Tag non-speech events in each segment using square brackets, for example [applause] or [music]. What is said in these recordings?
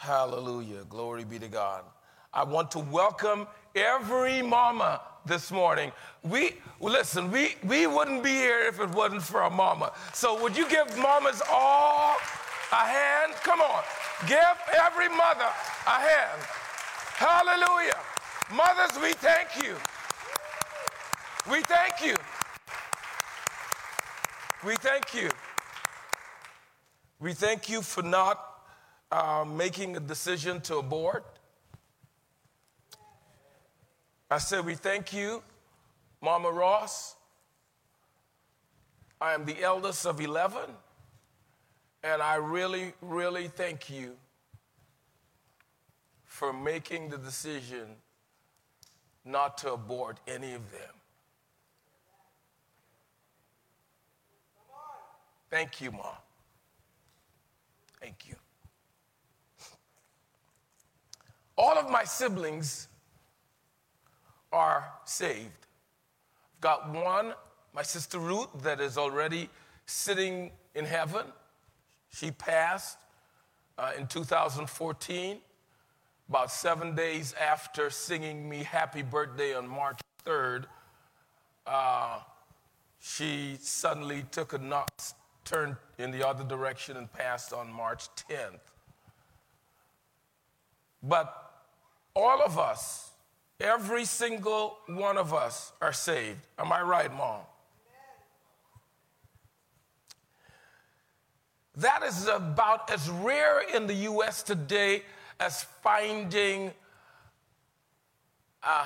Hallelujah. Glory be to God. I want to welcome every mama this morning. We listen, we, we wouldn't be here if it wasn't for a mama. So would you give mamas all a hand? Come on. Give every mother a hand. Hallelujah. Mothers, we thank you. We thank you. We thank you. We thank you for not uh, making a decision to abort. I said, We thank you, Mama Ross. I am the eldest of 11, and I really, really thank you for making the decision not to abort any of them. Thank you, Mom. Thank you. All of my siblings are saved. I've got one, my sister Ruth, that is already sitting in heaven. She passed uh, in 2014, about seven days after singing me happy birthday on March 3rd. Uh, she suddenly took a knock, turned in the other direction, and passed on March 10th. But all of us, every single one of us are saved. Am I right, Mom? That is about as rare in the US today as finding a,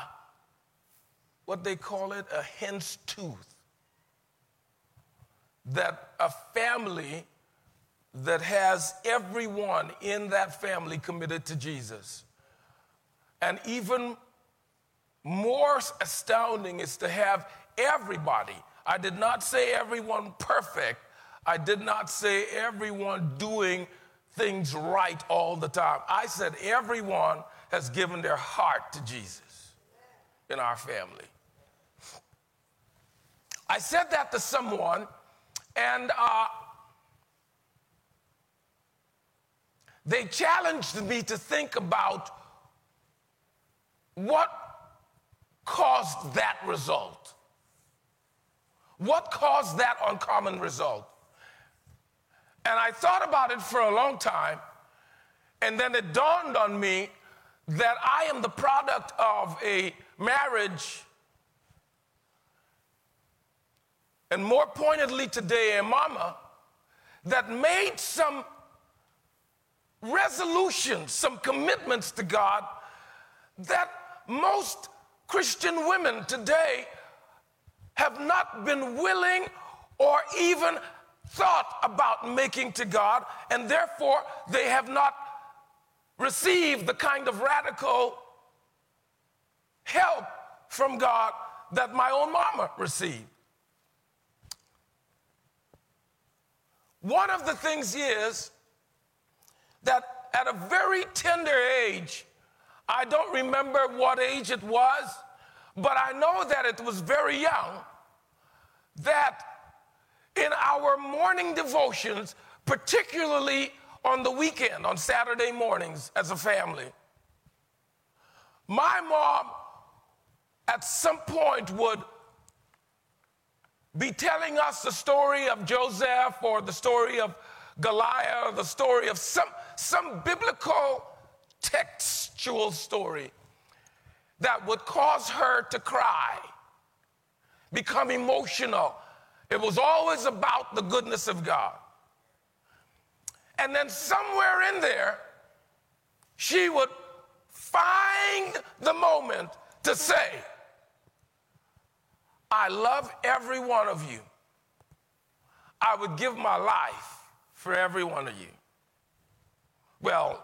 what they call it, a hen's tooth. That a family that has everyone in that family committed to Jesus. And even more astounding is to have everybody. I did not say everyone perfect. I did not say everyone doing things right all the time. I said everyone has given their heart to Jesus in our family. I said that to someone, and uh, they challenged me to think about what caused that result? What caused that uncommon result? And I thought about it for a long time, and then it dawned on me that I am the product of a marriage, and more pointedly today, a mama that made some resolutions, some commitments to God that most Christian women today have not been willing or even thought about making to God, and therefore they have not received the kind of radical help from God that my own mama received. One of the things is that at a very tender age, I don't remember what age it was, but I know that it was very young. That in our morning devotions, particularly on the weekend, on Saturday mornings as a family, my mom at some point would be telling us the story of Joseph or the story of Goliath or the story of some, some biblical textual story that would cause her to cry, become emotional. It was always about the goodness of God. And then somewhere in there, she would find the moment to say, I love every one of you. I would give my life for every one of you. Well,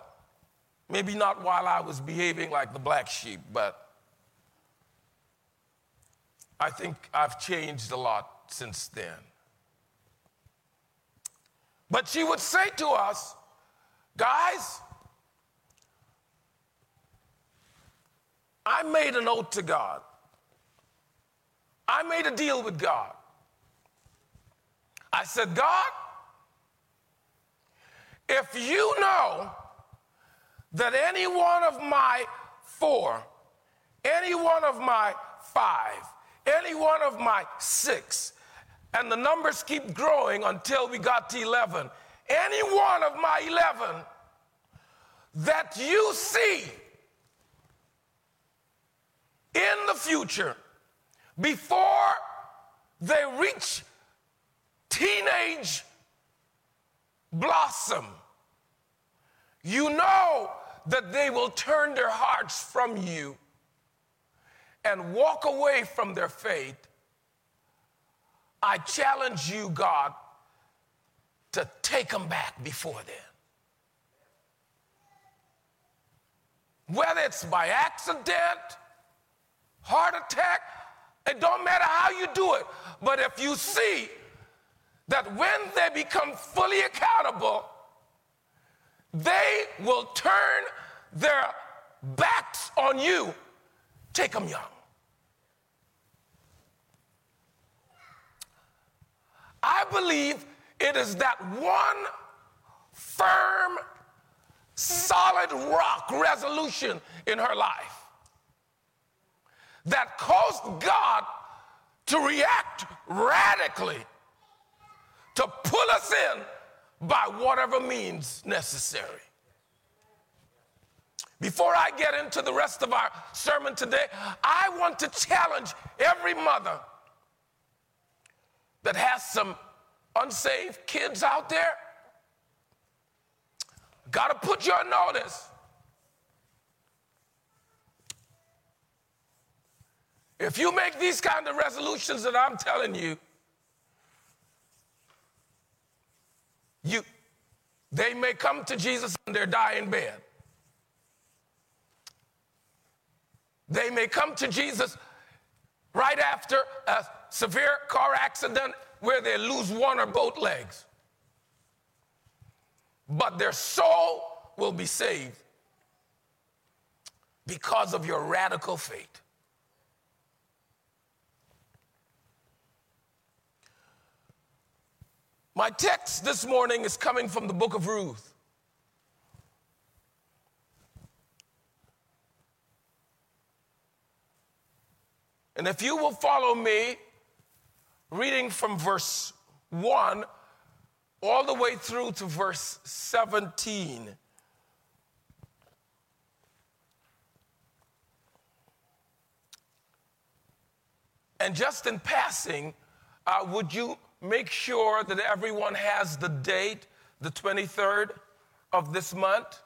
Maybe not while I was behaving like the black sheep, but I think I've changed a lot since then. But she would say to us, guys, I made an oath to God. I made a deal with God. I said, God, if you know that any one of my four, any one of my five, any one of my six, and the numbers keep growing until we got to 11. Any one of my 11 that you see in the future before they reach teenage blossom, you know that they will turn their hearts from you and walk away from their faith. I challenge you, God, to take them back before then. Whether it's by accident, heart attack, it don't matter how you do it. But if you see that when they become fully accountable, they will turn their backs on you, take them young. I believe it is that one firm, solid rock resolution in her life that caused God to react radically, to pull us in by whatever means necessary. Before I get into the rest of our sermon today, I want to challenge every mother that has some unsaved kids out there. Got to put you on notice. If you make these kind of resolutions that I'm telling you, you they may come to Jesus in their dying bed. They may come to Jesus right after a severe car accident where they lose one or both legs. But their soul will be saved because of your radical faith. My text this morning is coming from the book of Ruth. And if you will follow me, reading from verse 1 all the way through to verse 17. And just in passing, uh, would you make sure that everyone has the date, the 23rd of this month.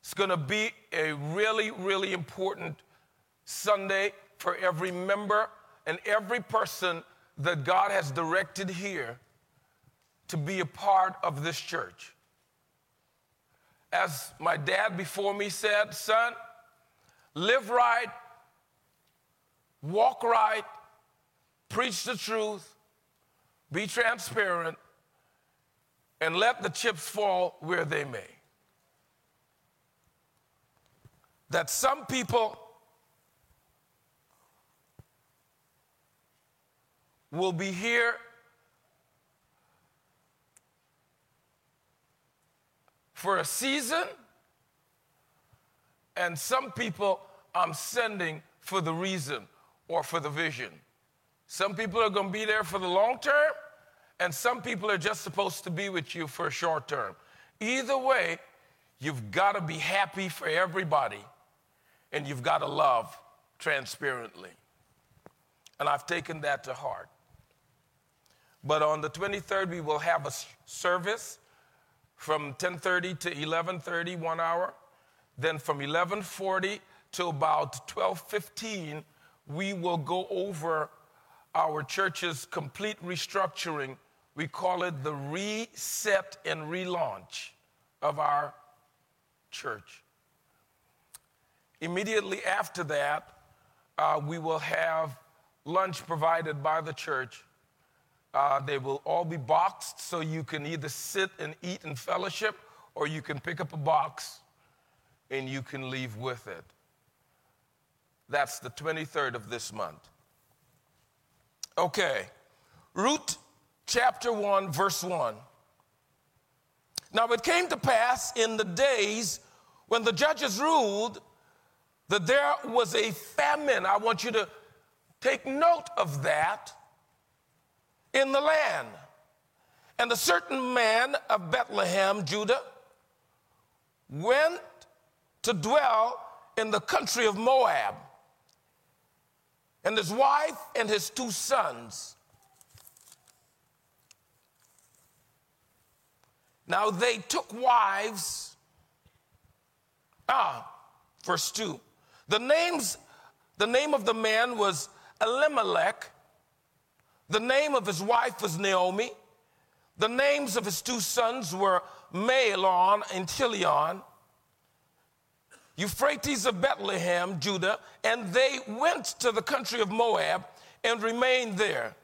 It's going to be a really, really important Sunday for every member and every person that God has directed here to be a part of this church. As my dad before me said, son, live right, walk right, preach the truth, be transparent and let the chips fall where they may. That some people will be here for a season, and some people I'm sending for the reason or for the vision. Some people are going to be there for the long term, and some people are just supposed to be with you for a short term. Either way, you've got to be happy for everybody, and you've got to love transparently. And I've taken that to heart. But on the 23rd, we will have a service from 10:30 to 11:30, one hour. Then from 11:40 to about 12:15, we will go over our church's complete restructuring. We call it the reset and relaunch of our church. Immediately after that, uh, we will have lunch provided by the church. Uh, they will all be boxed so you can either sit and eat in fellowship or you can pick up a box and you can leave with it. That's the 23rd of this month. Okay, Ruth chapter 1, verse 1. Now it came to pass in the days when the judges ruled that there was a famine, I want you to take note of that in the land. And a certain man of Bethlehem, Judah, went to dwell in the country of Moab, and his wife and his two sons. Now they took wives. Ah, verse 2. The names, the name of the man was Elimelech. The name of his wife was Naomi. The names of his two sons were Mahlon and Chilion. Ephrathites of Bethlehem, Judah, and they went to the country of Moab and remained there.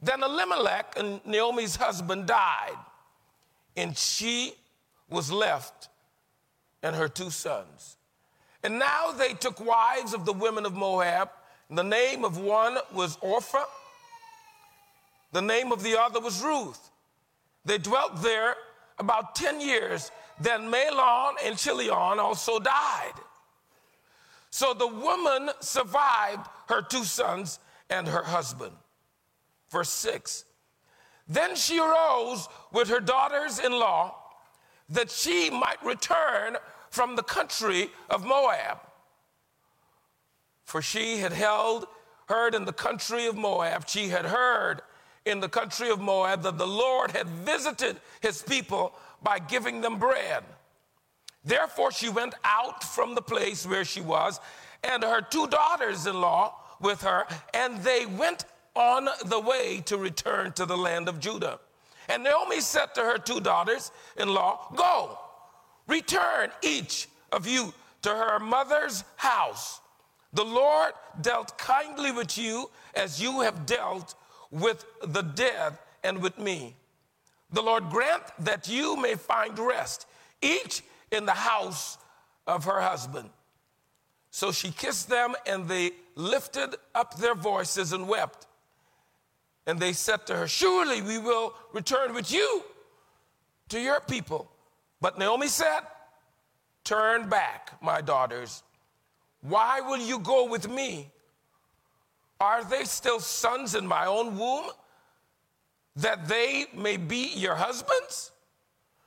Then Elimelech and Naomi's husband died, and she was left and her two sons. And now they took wives of the women of Moab. The name of one was Orpah, the name of the other was Ruth. They dwelt there about 10 years then Mahlon and Chilion also died. So the woman survived her two sons and her husband. Verse 6 Then she arose with her daughters in law that she might return from the country of Moab. For she had held, heard in the country of Moab, she had heard in the country of Moab that the Lord had visited his people by giving them bread. Therefore, she went out from the place where she was, and her two daughters in law with her, and they went on the way to return to the land of Judah. And Naomi said to her two daughters in law, Go, return each of you to her mother's house. The Lord dealt kindly with you as you have dealt with the dead and with me. The Lord grant that you may find rest, each in the house of her husband. So she kissed them, and they lifted up their voices and wept. And they said to her, Surely we will return with you to your people. But Naomi said, Turn back, my daughters. Why will you go with me? Are they still sons in my own womb? that they may be your husbands?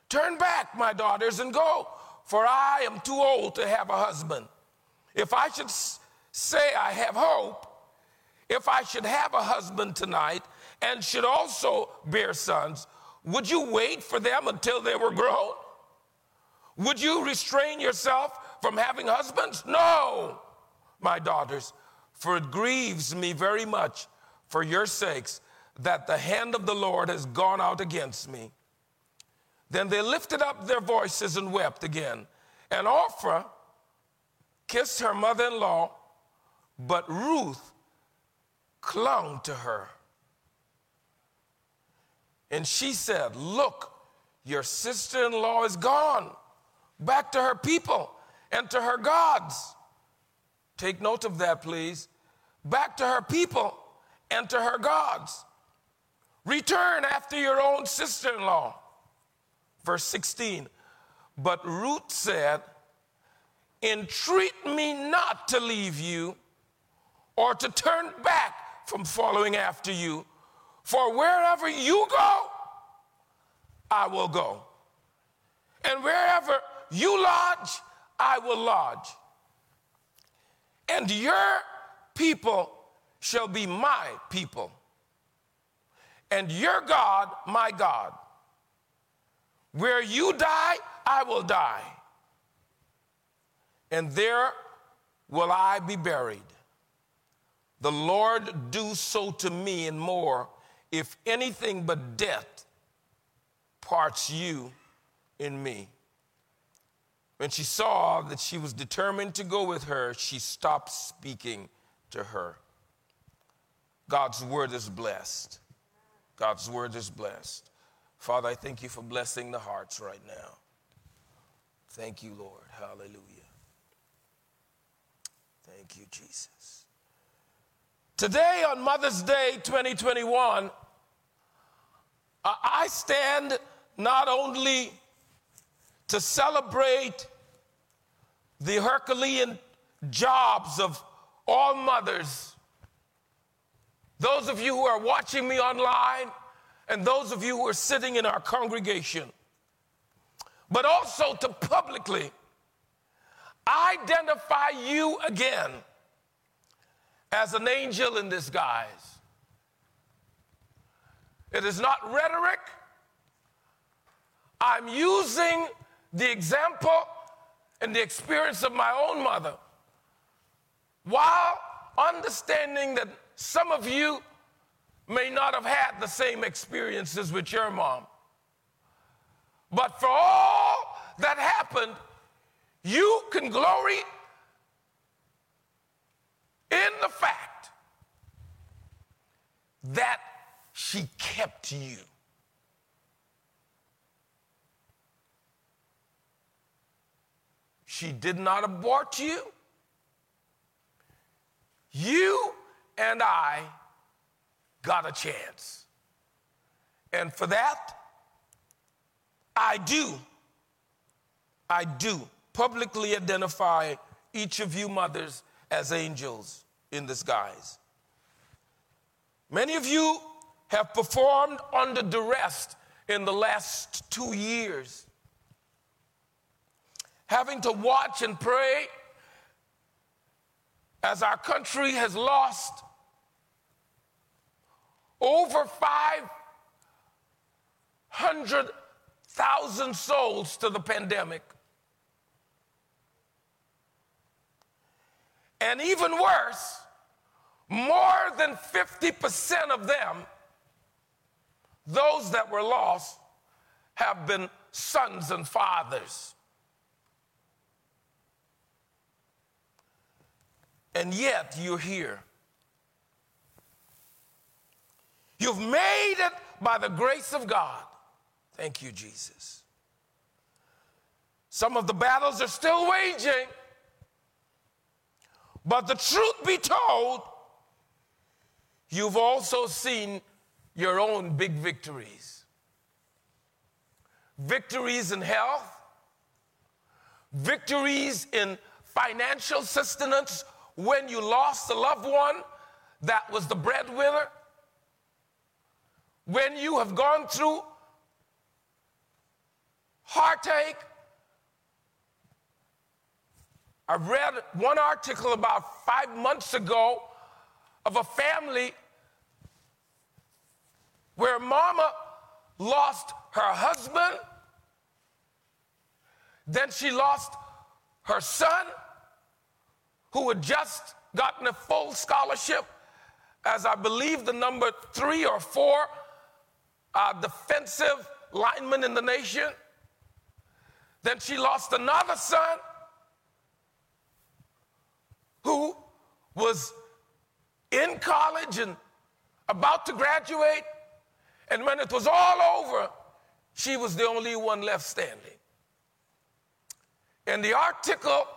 Turn back, my daughters, and go, for I am too old to have a husband. If I should say I have hope, if I should have a husband tonight and should also bear sons, would you wait for them until they were grown? Would you restrain yourself from having husbands? No, my daughters, for it grieves me very much for your sakes that the hand of the Lord has gone out against me. Then they lifted up their voices and wept again. And Orpah kissed her mother in law, but Ruth clung to her. And she said, Look, your sister in law is gone back to her people and to her gods. Take note of that, please. Back to her people and to her gods. Return after your own sister in law. Verse 16. But Ruth said, Entreat me not to leave you or to turn back from following after you, for wherever you go, I will go. And wherever you lodge, I will lodge. And your people shall be my people and your God, my God. Where you die, I will die, and there will I be buried. The Lord do so to me and more, if anything but death parts you in me. When she saw that she was determined to go with her, she stopped speaking to her. God's word is blessed. God's word is blessed. Father, I thank you for blessing the hearts right now. Thank you, Lord. Hallelujah. Thank you, Jesus. Today, on Mother's Day 2021, I stand not only to celebrate the Herculean jobs of all mothers. Those of you who are watching me online, and those of you who are sitting in our congregation, but also to publicly identify you again as an angel in disguise. It is not rhetoric. I'm using the example and the experience of my own mother while understanding that some of you may not have had the same experiences with your mom. But for all that happened, you can glory in the fact that she kept you. She did not abort you. You and I got a chance. And for that, I do, I do publicly identify each of you mothers as angels in disguise. Many of you have performed under duress in the last two years, having to watch and pray as our country has lost over 500,000 souls to the pandemic. And even worse, more than 50% of them, those that were lost, have been sons and fathers. And yet you're here. You've made it by the grace of God. Thank you, Jesus. Some of the battles are still waging. But the truth be told, you've also seen your own big victories. Victories in health, victories in financial sustenance when you lost a loved one that was the breadwinner, when you have gone through heartache I read one article about five months ago of a family where mama lost her husband, then she lost her son, who had just gotten a full scholarship as I believe the number three or four uh, defensive lineman in the nation. Then she lost another son who was in college and about to graduate. And when it was all over, she was the only one left standing. And the article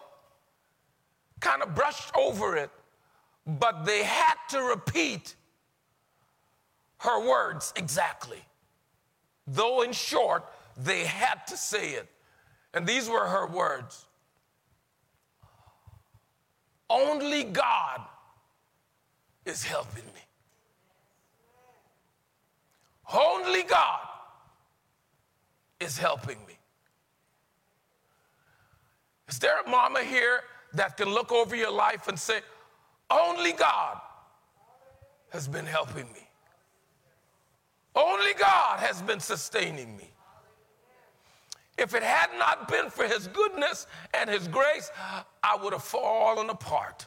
kind of brushed over it, but they had to repeat her words exactly. Though in short, they had to say it. And these were her words only God is helping me. Only God is helping me. Is there a mama here that can look over your life and say, Only God has been helping me? Only God has been sustaining me. If it had not been for his goodness and his grace, I would have fallen apart.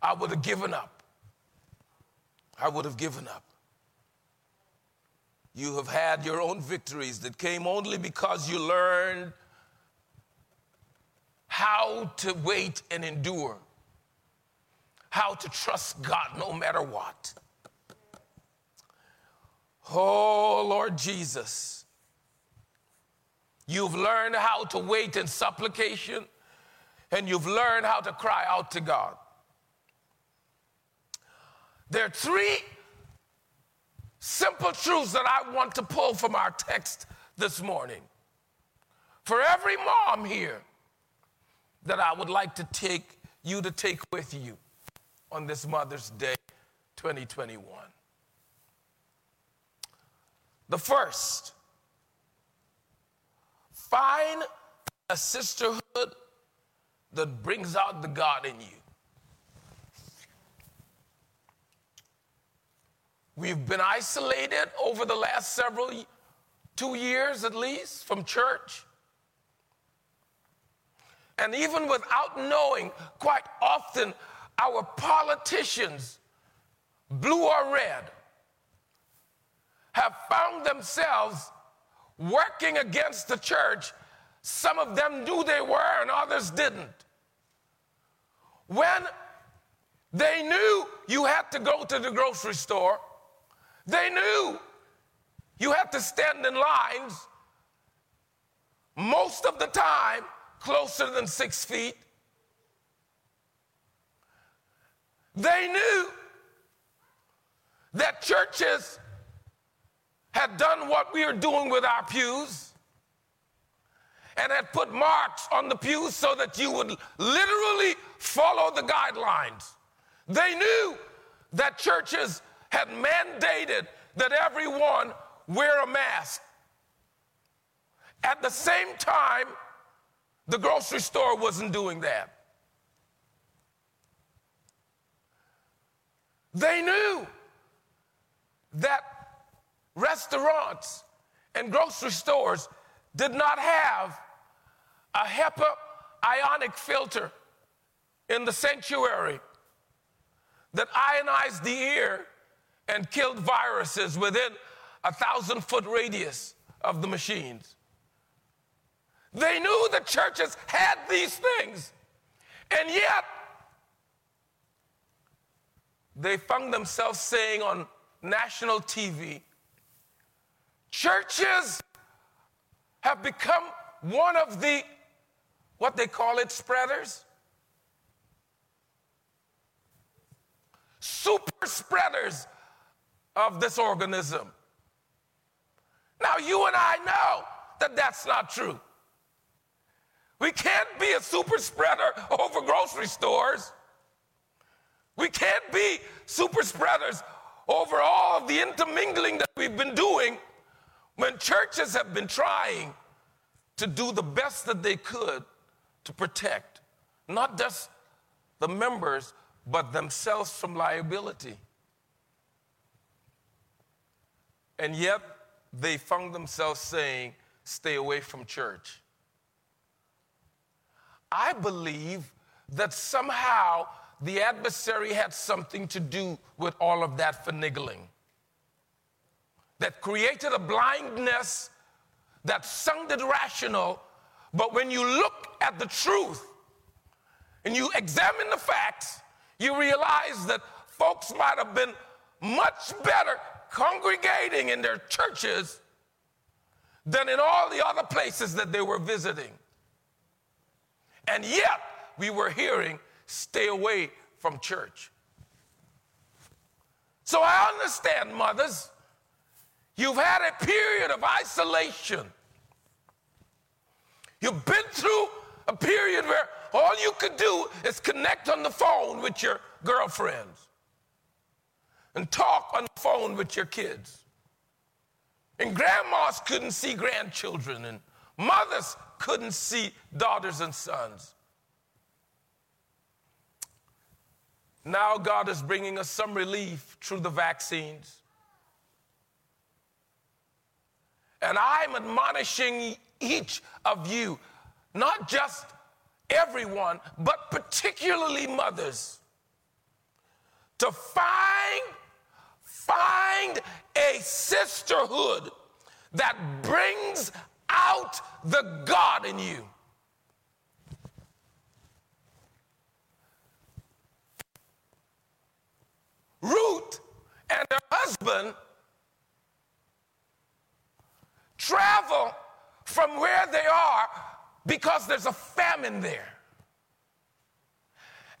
I would have given up. I would have given up. You have had your own victories that came only because you learned how to wait and endure, how to trust God no matter what. Oh, Lord Jesus, you've learned how to wait in supplication and you've learned how to cry out to God. There are three simple truths that I want to pull from our text this morning. for every mom here that I would like to take you to take with you on this Mother's Day 2021. The first, find a sisterhood that brings out the God in you. We've been isolated over the last several, two years at least, from church. And even without knowing, quite often our politicians, blue or red, have found themselves working against the church. Some of them knew they were, and others didn't. When they knew you had to go to the grocery store, they knew you had to stand in lines most of the time closer than six feet. They knew that churches had done what we are doing with our pews and had put marks on the pews so that you would literally follow the guidelines. They knew that churches had mandated that everyone wear a mask. At the same time, the grocery store wasn't doing that. They knew that restaurants and grocery stores did not have a HEPA ionic filter in the sanctuary that ionized the ear and killed viruses within a thousand foot radius of the machines. They knew the churches had these things, and yet they found themselves saying on national TV, churches have become one of the, what they call it, spreaders. Super spreaders of this organism. Now, you and I know that that's not true. We can't be a super spreader over grocery stores. We can't be super spreaders over all of the intermingling that we've been doing when churches have been trying to do the best that they could to protect not just the members, but themselves from liability. And yet, they found themselves saying, stay away from church. I believe that somehow the adversary had something to do with all of that finagling that created a blindness that sounded rational, but when you look at the truth and you examine the facts, you realize that folks might have been much better congregating in their churches than in all the other places that they were visiting. And yet, we were hearing, stay away from church. So I understand, mothers, you've had a period of isolation. You've been through a period where all you could do is connect on the phone with your girlfriends and talk on the phone with your kids. And grandmas couldn't see grandchildren, and mothers couldn't see daughters and sons. Now, God is bringing us some relief through the vaccines. And I'm admonishing each of you, not just everyone, but particularly mothers, to find find a sisterhood that brings out the God in you. Ruth and her husband travel from where they are because there's a famine there.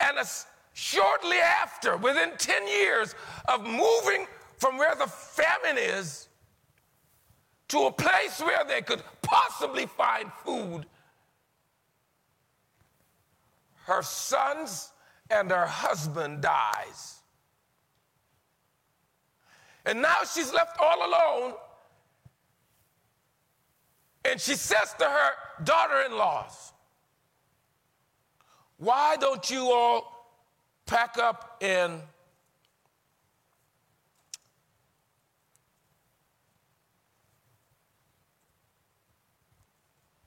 And as shortly after, within 10 years of moving from where the famine is to a place where they could possibly find food, her sons and her husband dies. And now she's left all alone. And she says to her daughter in laws, Why don't you all pack up and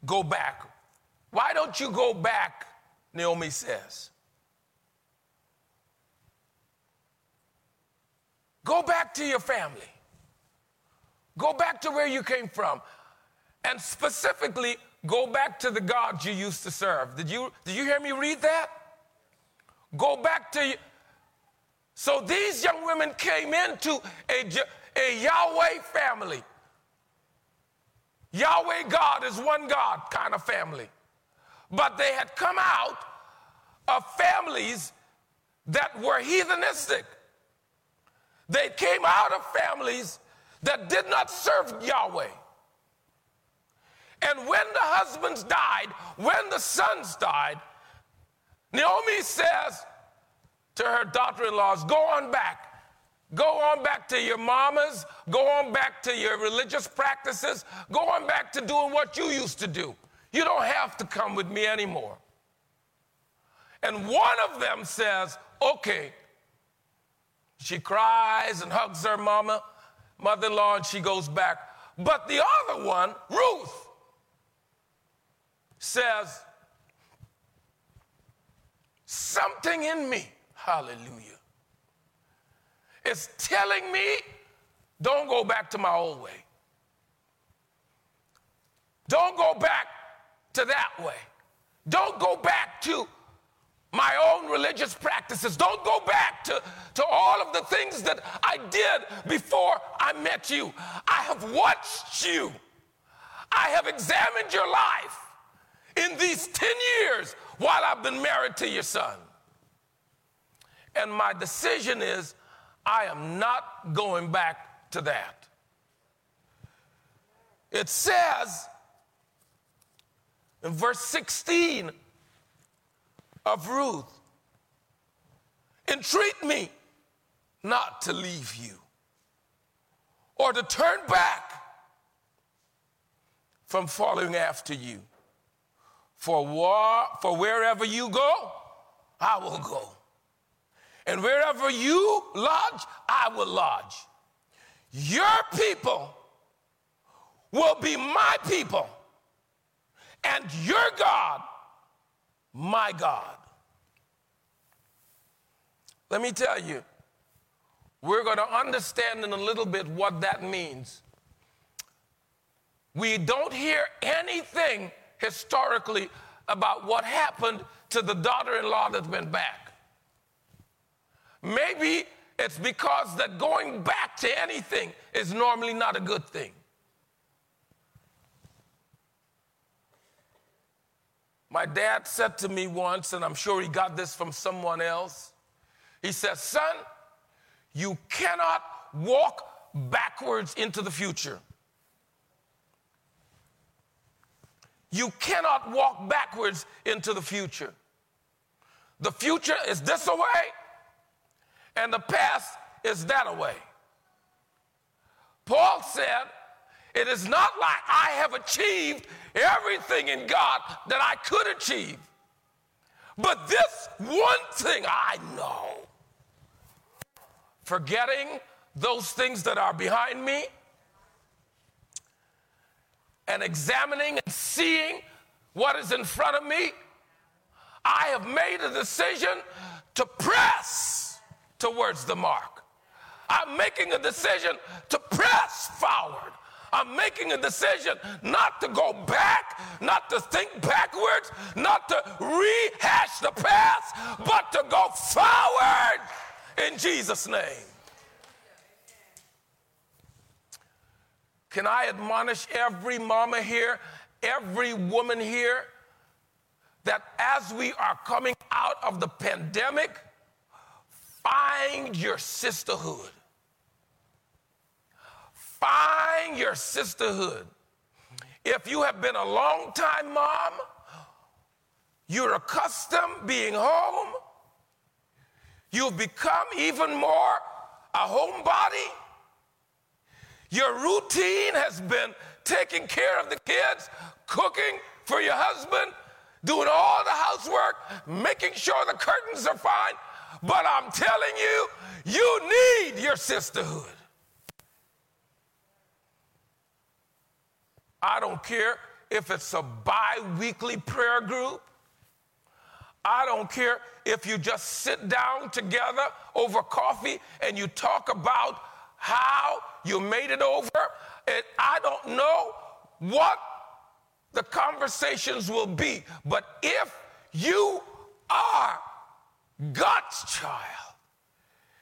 go back? Why don't you go back? Naomi says. Go back to your family. Go back to where you came from. And specifically, go back to the God you used to serve. Did you, did you hear me read that? Go back to. So these young women came into a, a Yahweh family. Yahweh God is one God kind of family. But they had come out of families that were heathenistic. They came out of families that did not serve Yahweh. And when the husbands died, when the sons died, Naomi says to her daughter in laws, Go on back. Go on back to your mamas. Go on back to your religious practices. Go on back to doing what you used to do. You don't have to come with me anymore. And one of them says, Okay, she cries and hugs her mama, mother in law, and she goes back. But the other one, Ruth, says, Something in me, hallelujah, is telling me don't go back to my old way. Don't go back to that way. Don't go back to my own religious practices. Don't go back to, to all of the things that I did before I met you. I have watched you. I have examined your life in these 10 years while I've been married to your son. And my decision is I am not going back to that. It says in verse 16 of Ruth. Entreat me not to leave you or to turn back from following after you. For, war, for wherever you go, I will go. And wherever you lodge, I will lodge. Your people will be my people, and your God my God. Let me tell you, we're going to understand in a little bit what that means. We don't hear anything historically about what happened to the daughter in law that went back. Maybe it's because that going back to anything is normally not a good thing. My dad said to me once, and I'm sure he got this from someone else, he said, Son, you cannot walk backwards into the future. You cannot walk backwards into the future. The future is this away, and the past is that away. Paul said, It is not like I have achieved everything in God that I could achieve. But this one thing I know forgetting those things that are behind me and examining and seeing what is in front of me, I have made a decision to press towards the mark. I'm making a decision to press forward. I'm making a decision not to go back, not to think backwards, not to rehash the past, but to go forward in Jesus' name. Can I admonish every mama here, every woman here, that as we are coming out of the pandemic, find your sisterhood. Find your sisterhood. If you have been a long time mom, you're accustomed being home. You've become even more a homebody. Your routine has been taking care of the kids, cooking for your husband, doing all the housework, making sure the curtains are fine. But I'm telling you, you need your sisterhood. I don't care if it's a bi weekly prayer group. I don't care if you just sit down together over coffee and you talk about how you made it over. And I don't know what the conversations will be, but if you are God's child,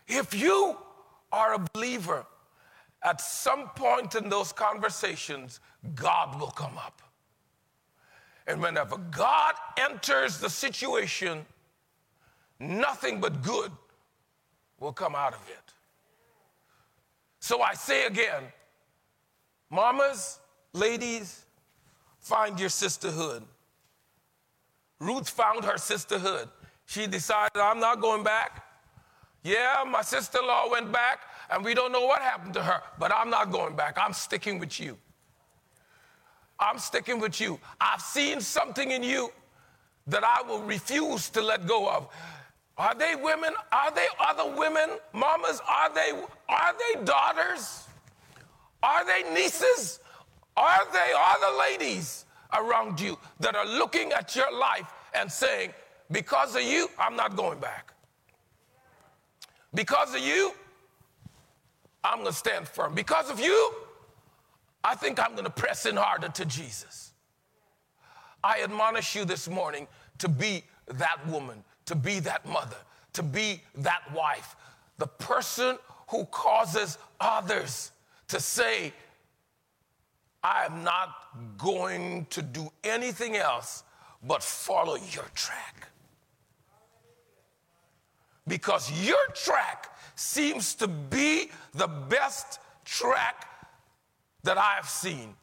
if you are a believer, at some point in those conversations, God will come up. And whenever God enters the situation, nothing but good will come out of it. So I say again, mamas, ladies, find your sisterhood. Ruth found her sisterhood. She decided, I'm not going back. Yeah, my sister in law went back, and we don't know what happened to her, but I'm not going back. I'm sticking with you. I'm sticking with you. I've seen something in you that I will refuse to let go of. Are they women? Are they other women? Mamas? Are they are they daughters? Are they nieces? Are they other ladies around you that are looking at your life and saying, because of you, I'm not going back. Because of you, I'm going to stand firm. Because of you, I think I'm going to press in harder to Jesus. I admonish you this morning to be that woman, to be that mother, to be that wife, the person who causes others to say, I am not going to do anything else but follow your track. Because your track seems to be the best track that I have seen.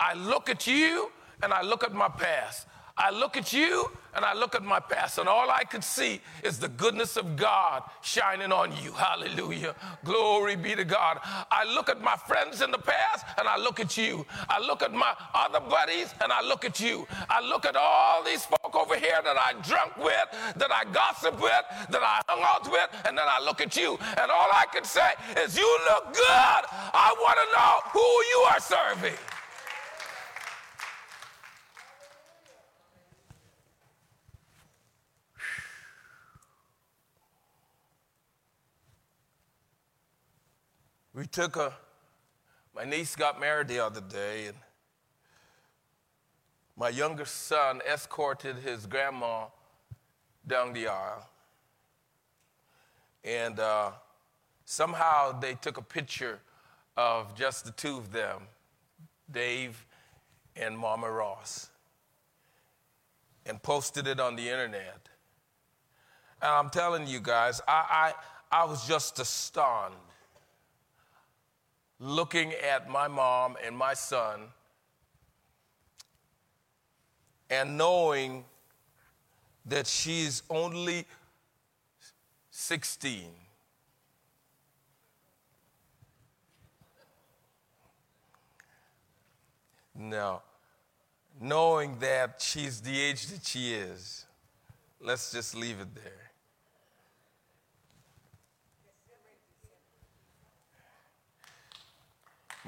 I look at you and I look at my past. I look at you and I look at my past, and all I could see is the goodness of God shining on you. Hallelujah. Glory be to God. I look at my friends in the past and I look at you. I look at my other buddies and I look at you. I look at all these folk over here that I drunk with, that I gossip with, that I hung out with, and then I look at you. And all I can say is, You look good. I want to know who you are serving. We took a, my niece got married the other day, and my younger son escorted his grandma down the aisle. And uh, somehow they took a picture of just the two of them, Dave and Mama Ross, and posted it on the internet. And I'm telling you guys, I, I, I was just astonished looking at my mom and my son and knowing that she's only 16. Now, knowing that she's the age that she is, let's just leave it there.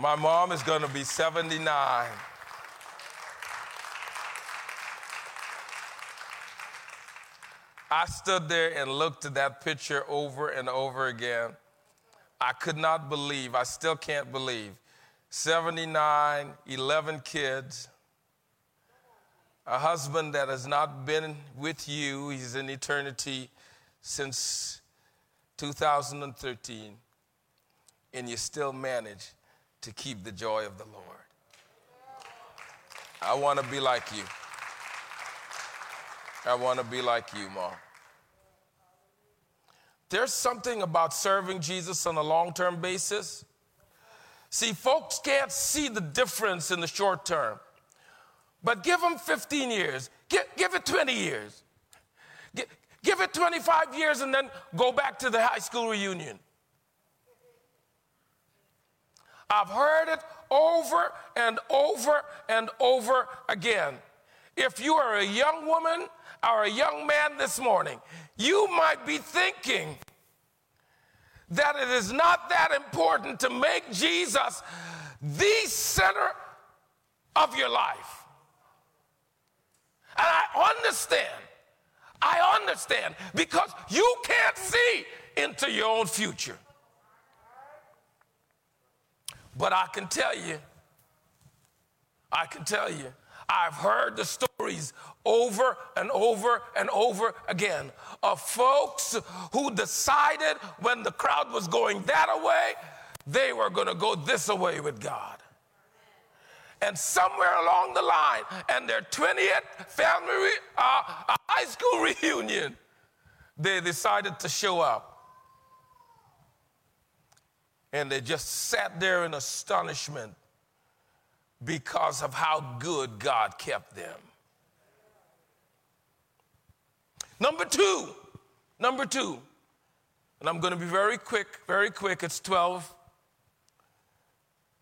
My mom is going to be 79. I stood there and looked at that picture over and over again. I could not believe, I still can't believe. 79, 11 kids, a husband that has not been with you, he's in eternity since 2013, and you still manage to keep the joy of the Lord. I want to be like you. I want to be like you, Mom. There's something about serving Jesus on a long term basis. See, folks can't see the difference in the short term, But give them 15 years, give, give it 20 years, give, give it 25 years, and then go back to the high school reunion. I've heard it over and over and over again. If you are a young woman or a young man this morning, you might be thinking that it is not that important to make Jesus the center of your life. And I understand. I understand because you can't see into your own future. But I can tell you, I can tell you, I've heard the stories over and over and over again of folks who decided when the crowd was going that way, they were going to go this way with God. And somewhere along the line, and their 20th family uh, high school [laughs] reunion, they decided to show up. And they just sat there in astonishment because of how good God kept them. Number two, number two, and I'm going to be very quick, very quick, it's 12.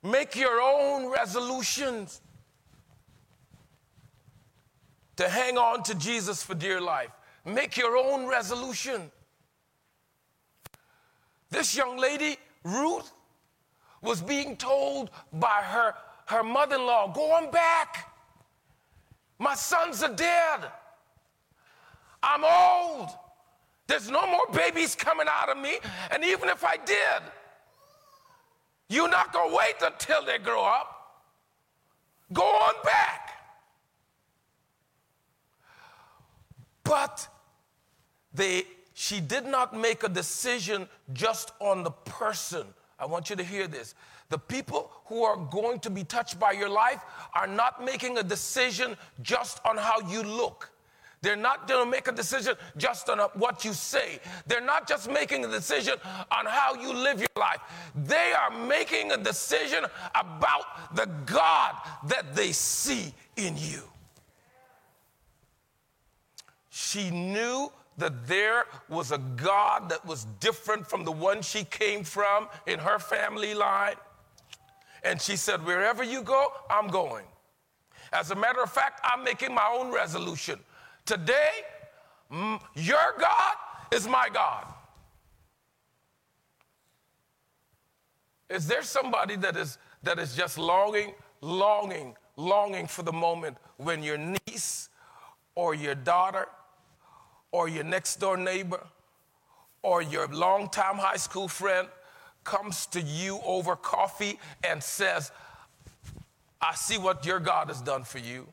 Make your own resolutions to hang on to Jesus for dear life. Make your own resolution. This young lady, Ruth, was being told by her, her mother in law, Go on back. My sons are dead. I'm old. There's no more babies coming out of me. And even if I did, you're not going to wait until they grow up. Go on back. But they, she did not make a decision just on the person. I want you to hear this. The people who are going to be touched by your life are not making a decision just on how you look. They're not going to make a decision just on what you say. They're not just making a decision on how you live your life. They are making a decision about the God that they see in you. She knew that there was a God that was different from the one she came from in her family line. And she said, Wherever you go, I'm going. As a matter of fact, I'm making my own resolution. Today, your God is my God. Is there somebody that is, that is just longing, longing, longing for the moment when your niece or your daughter or your next door neighbor or your longtime high school friend comes to you over coffee and says, I see what your God has done for you.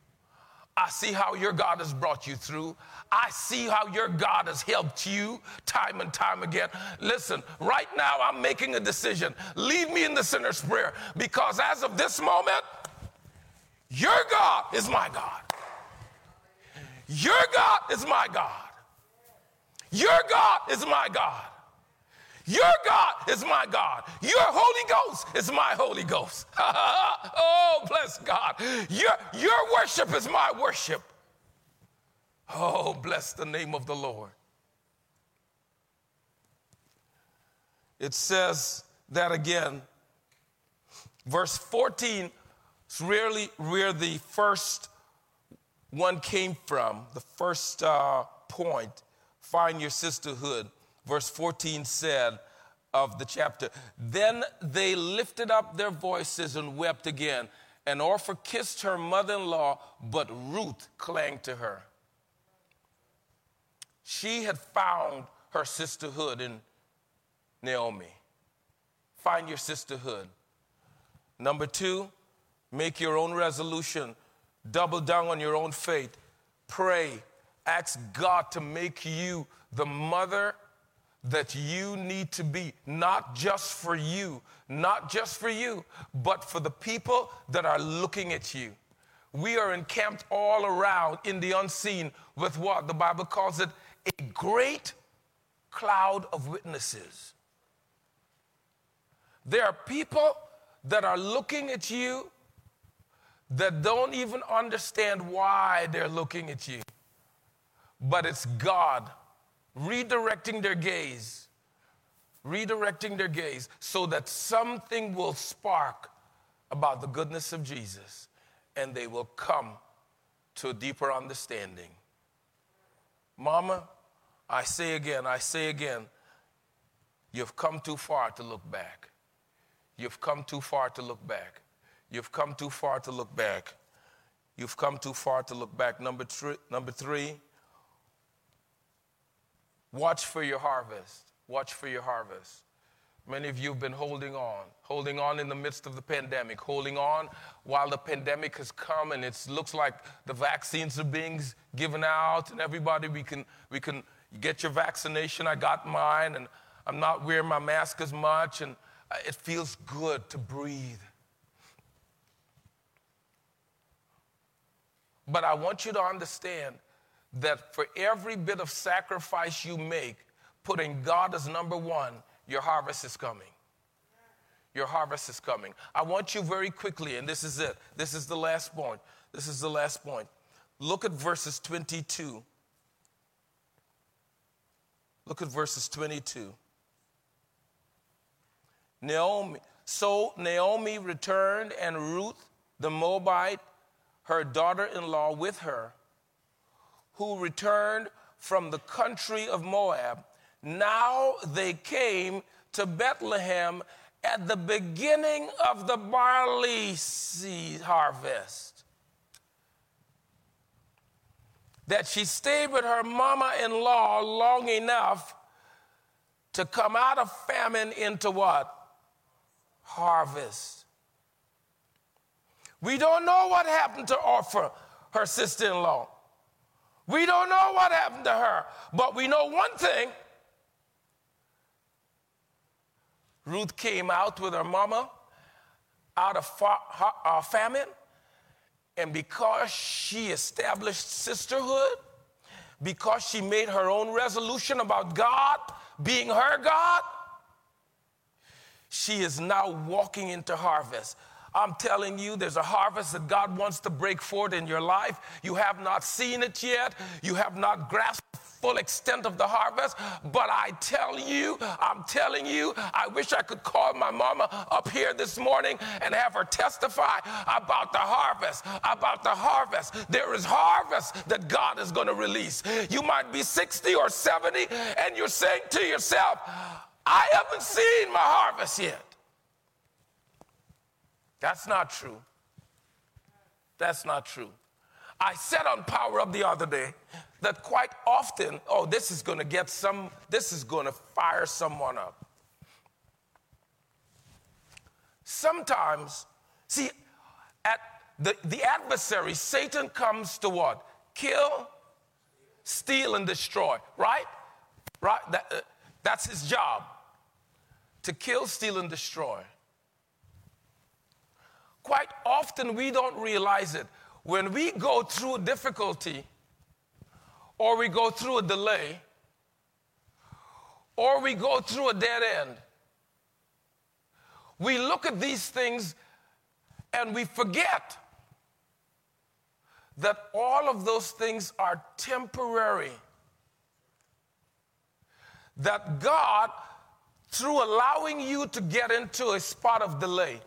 I see how your God has brought you through. I see how your God has helped you time and time again. Listen, right now I'm making a decision. Leave me in the sinner's prayer because as of this moment, your God is my God. Your God is my God. Your God is my God. Your God is my God. Your Holy Ghost is my Holy Ghost. [laughs] oh, bless God. Your, your worship is my worship. Oh, bless the name of the Lord. It says that again. Verse 14 is really where the first one came from, the first uh, point. Find your sisterhood verse 14 said of the chapter Then they lifted up their voices and wept again. And Orpah kissed her mother in law, but Ruth clung to her. She had found her sisterhood in Naomi. Find your sisterhood. Number two, make your own resolution. Double down on your own faith. Pray. Ask God to make you the mother that you need to be, not just for you, not just for you, but for the people that are looking at you. We are encamped all around in the unseen with what the Bible calls it a great cloud of witnesses. There are people that are looking at you that don't even understand why they're looking at you. But it's God redirecting their gaze, redirecting their gaze so that something will spark about the goodness of Jesus and they will come to a deeper understanding. Mama, I say again, I say again, you've come too far to look back. You've come too far to look back. You've come too far to look back. You've come too far to look back. Number three, number three watch for your harvest. Watch for your harvest. Many of you have been holding on, holding on in the midst of the pandemic, holding on while the pandemic has come and it looks like the vaccines are being given out and everybody we can we can get your vaccination. I got mine and I'm not wearing my mask as much and uh, it feels good to breathe. But I want you to understand that for every bit of sacrifice you make, putting God as number one, your harvest is coming. Your harvest is coming. I want you very quickly, and this is it. This is the last point. This is the last point. Look at verses 22. Look at verses 22. Naomi, so Naomi returned, and Ruth the Moabite, her daughter in law, with her, who returned from the country of Moab now they came to Bethlehem at the beginning of the barley seed harvest. That she stayed with her mama in law long enough to come out of famine into what? Harvest. We don't know what happened to Orpah, her sister in law. We don't know what happened to her, but we know one thing Ruth came out with her mama out of uh, famine, and because she established sisterhood, because she made her own resolution about God being her God, she is now walking into harvest. I'm telling you, there's a harvest that God wants to break forth in your life. You have not seen it yet, you have not grasped the full extent of the harvest. But I tell you, I'm telling you, I wish I could call my mama up here this morning and have her testify about the harvest, about the harvest. There is harvest that God is going to release. You might be 60 or 70 and you're saying to yourself, I haven't seen my harvest yet. That's not true. That's not true. I said on Power Up the other day that quite often, oh, this is going to get some, this is going to fire someone up. Sometimes, see, at the, the adversary, Satan comes to what? Kill, steal, and destroy, right? Right? That, uh, that's his job to kill, steal, and destroy. Quite often, we don't realize it when we go through difficulty or we go through a delay or we go through a dead end, we look at these things and we forget that all of those things are temporary. That God, through allowing you to get into a spot of delay,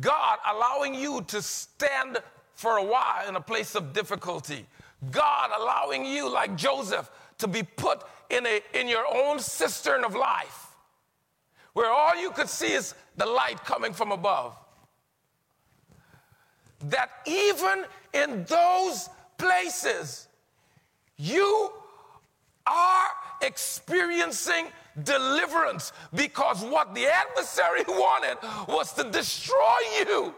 God allowing you to stand for a while in a place of difficulty. God allowing you, like Joseph, to be put in, a, in your own cistern of life, where all you could see is the light coming from above. That even in those places, you are experiencing deliverance because what the adversary [laughs] wanted was to destroy you.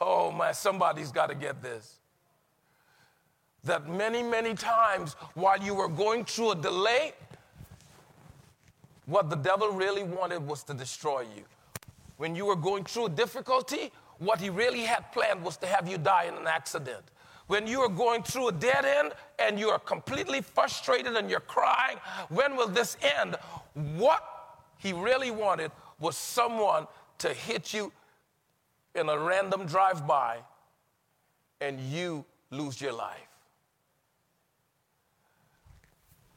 Oh my, somebody's got to get this. That many, many times while you were going through a delay, what the devil really wanted was to destroy you. When you were going through a difficulty, what he really had planned was to have you die in an accident. When you are going through a dead end and you are completely frustrated and you're crying, when will this end? What he really wanted was someone to hit you in a random drive by and you lose your life.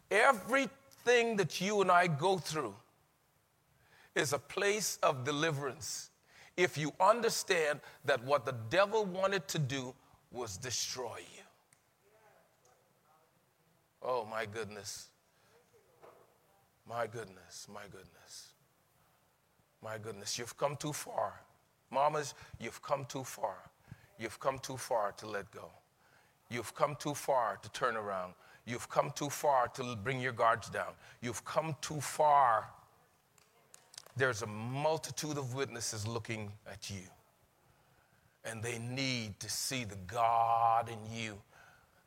Everything that you and I go through is a place of deliverance if you understand that what the devil wanted to do was destroy you. Oh, my goodness. My goodness, my goodness. My goodness, you've come too far. Mamas, you've come too far. You've come too far to let go. You've come too far to turn around. You've come too far to bring your guards down. You've come too far. There's a multitude of witnesses looking at you, and they need to see the God in you.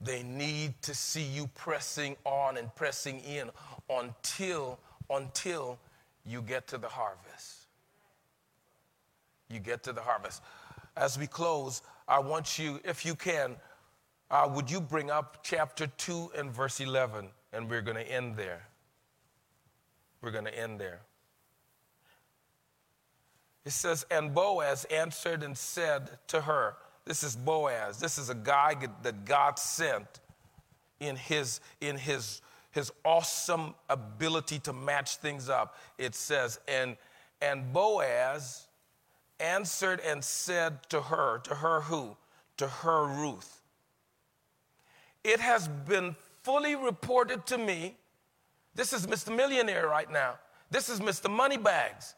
They need to see you pressing on and pressing in until until you get to the harvest. You get to the harvest. As we close, I want you, if you can, uh, would you bring up chapter 2 and verse 11? And we're going to end there. We're going to end there. It says, And Boaz answered and said to her, This is Boaz. This is a guy that God sent in his, in his, his awesome ability to match things up. It says, And, and Boaz answered and said to her, to her who? To her Ruth. It has been fully reported to me. This is Mr. Millionaire right now. This is Mr. Moneybags.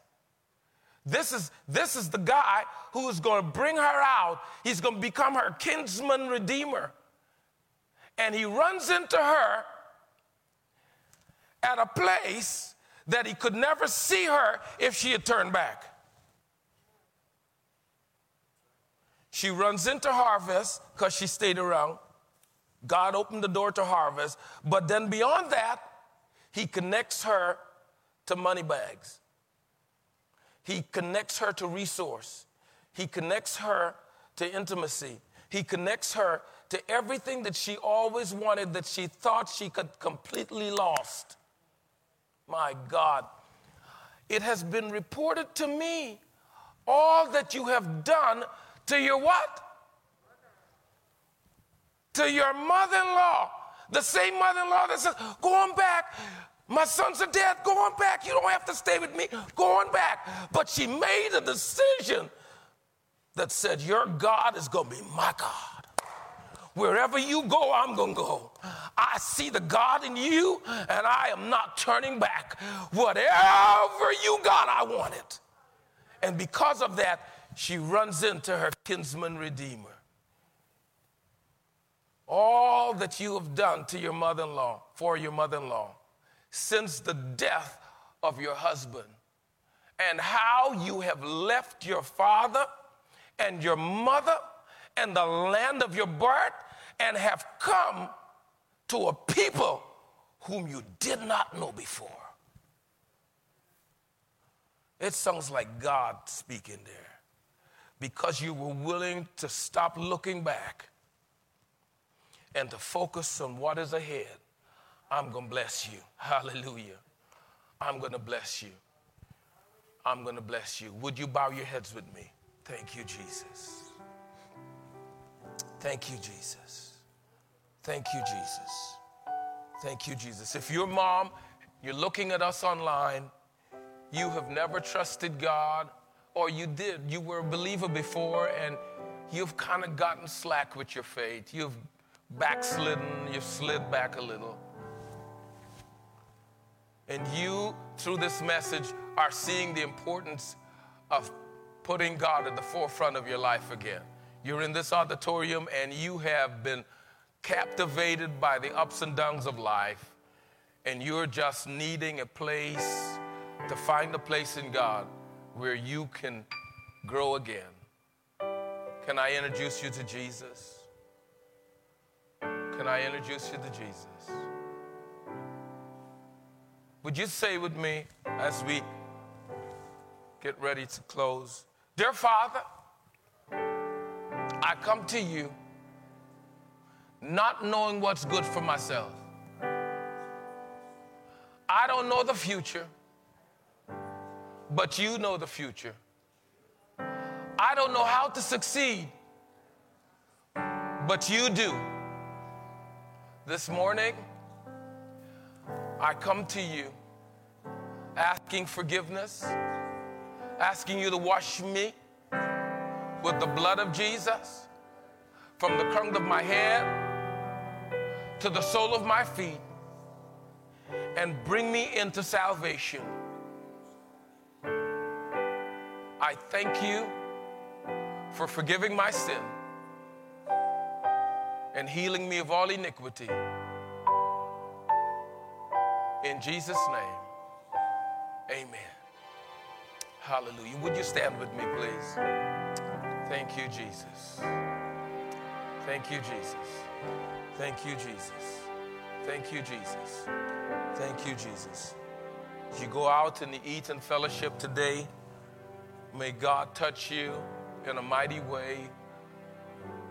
This is, this is the guy who is going to bring her out. He's going to become her kinsman redeemer. And he runs into her at a place that he could never see her if she had turned back. She runs into harvest because she stayed around. God opened the door to harvest. But then beyond that, he connects her to money bags. He connects her to resource. He connects her to intimacy. He connects her to everything that she always wanted that she thought she could completely lost. My God. It has been reported to me all that you have done to your what? to your mother in law, the same mother in law that says, Go on back. My sons are dead. Go on back. You don't have to stay with me. Go on back. But she made a decision that said, Your God is going to be my God. Wherever you go, I'm going to go. I see the God in you, and I am not turning back. Whatever you got, I want it. And because of that, she runs into her kinsman redeemer all that you have done to your mother in law, for your mother in law, since the death of your husband, and how you have left your father and your mother and the land of your birth and have come to a people whom you did not know before. It sounds like God speaking there because you were willing to stop looking back and to focus on what is ahead, I'm going to bless you. Hallelujah. I'm going to bless you. I'm going to bless you. Would you bow your heads with me? Thank you, Jesus. Thank you, Jesus. Thank you, Jesus. Thank you, Jesus. If you're mom, you're looking at us online, you have never trusted God, or you did, you were a believer before, and you've kind of gotten slack with your faith. You've backslidden, you've slid back a little. And you, through this message, are seeing the importance of putting God at the forefront of your life again. You're in this auditorium and you have been captivated by the ups and downs of life, and you're just needing a place to find a place in God where you can grow again. Can I introduce you to Jesus? Can I introduce you to Jesus? Would you say with me as we get ready to close? Dear Father, I come to you not knowing what's good for myself. I don't know the future, but you know the future. I don't know how to succeed, but you do. This morning, I come to you asking forgiveness, asking you to wash me with the blood of Jesus from the crown of my head to the sole of my feet and bring me into salvation. I thank you for forgiving my sin and healing me of all iniquity. In Jesus' name, amen. Hallelujah. Would you stand with me, please? Thank you, Jesus. Thank you, Jesus. Thank you, Jesus. Thank you, Jesus. Thank you, Jesus. As you go out and eat and fellowship today, may God touch you in a mighty way.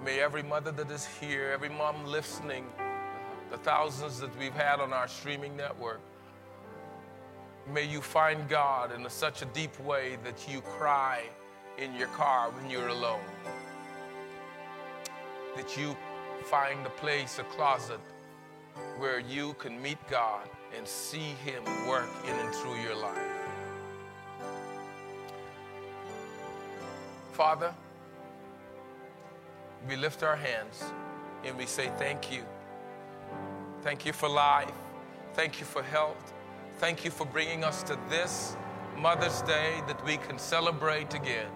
May every mother that is here, every mom listening, the thousands that we've had on our streaming network, may you find God in a, such a deep way that you cry in your car when you're alone. That you find a place, a closet, where you can meet God and see Him work in and through your life. Father, we lift our hands and we say thank you. Thank you for life. Thank you for health. Thank you for bringing us to this Mother's Day that we can celebrate again.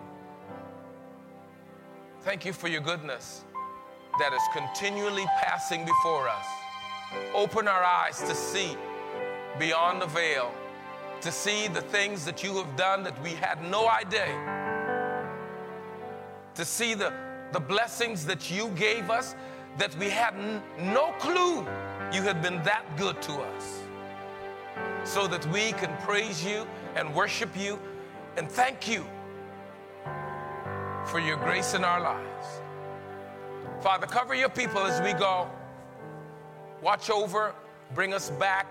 Thank you for your goodness that is continually passing before us. Open our eyes to see beyond the veil, to see the things that you have done that we had no idea, to see the, the blessings that you gave us that we had n- no clue you have been that good to us, so that we can praise you and worship you and thank you for your grace in our lives. Father, cover your people as we go. Watch over, bring us back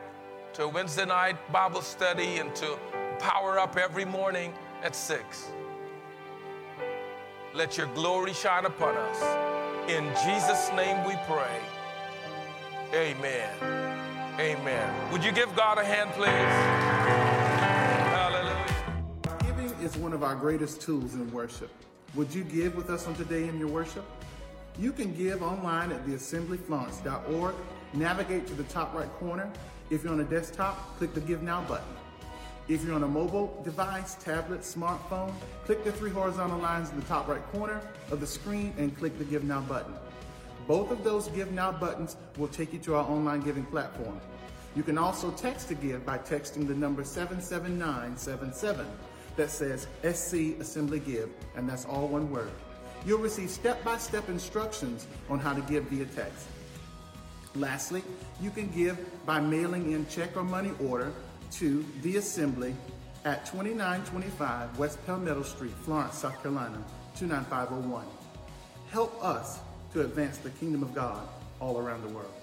to Wednesday night Bible study and to power up every morning at 6. Let your glory shine upon us. In Jesus' name we pray. Amen. Amen. Would you give God a hand, please? Hallelujah. Giving is one of our greatest tools in worship. Would you give with us on today in your worship? You can give online at theassemblyflorence.org. Navigate to the top right corner. If you're on a desktop, click the Give Now button. If you're on a mobile device, tablet, smartphone, click the three horizontal lines in the top right corner of the screen and click the Give Now button. Both of those Give Now buttons will take you to our online giving platform. You can also text to give by texting the number 77977 that says SC Assembly Give, and that's all one word. You'll receive step by step instructions on how to give via text. Lastly, you can give by mailing in check or money order to the Assembly at 2925 West Palmetto Street, Florence, South Carolina, 29501. Help us to advance the kingdom of God all around the world.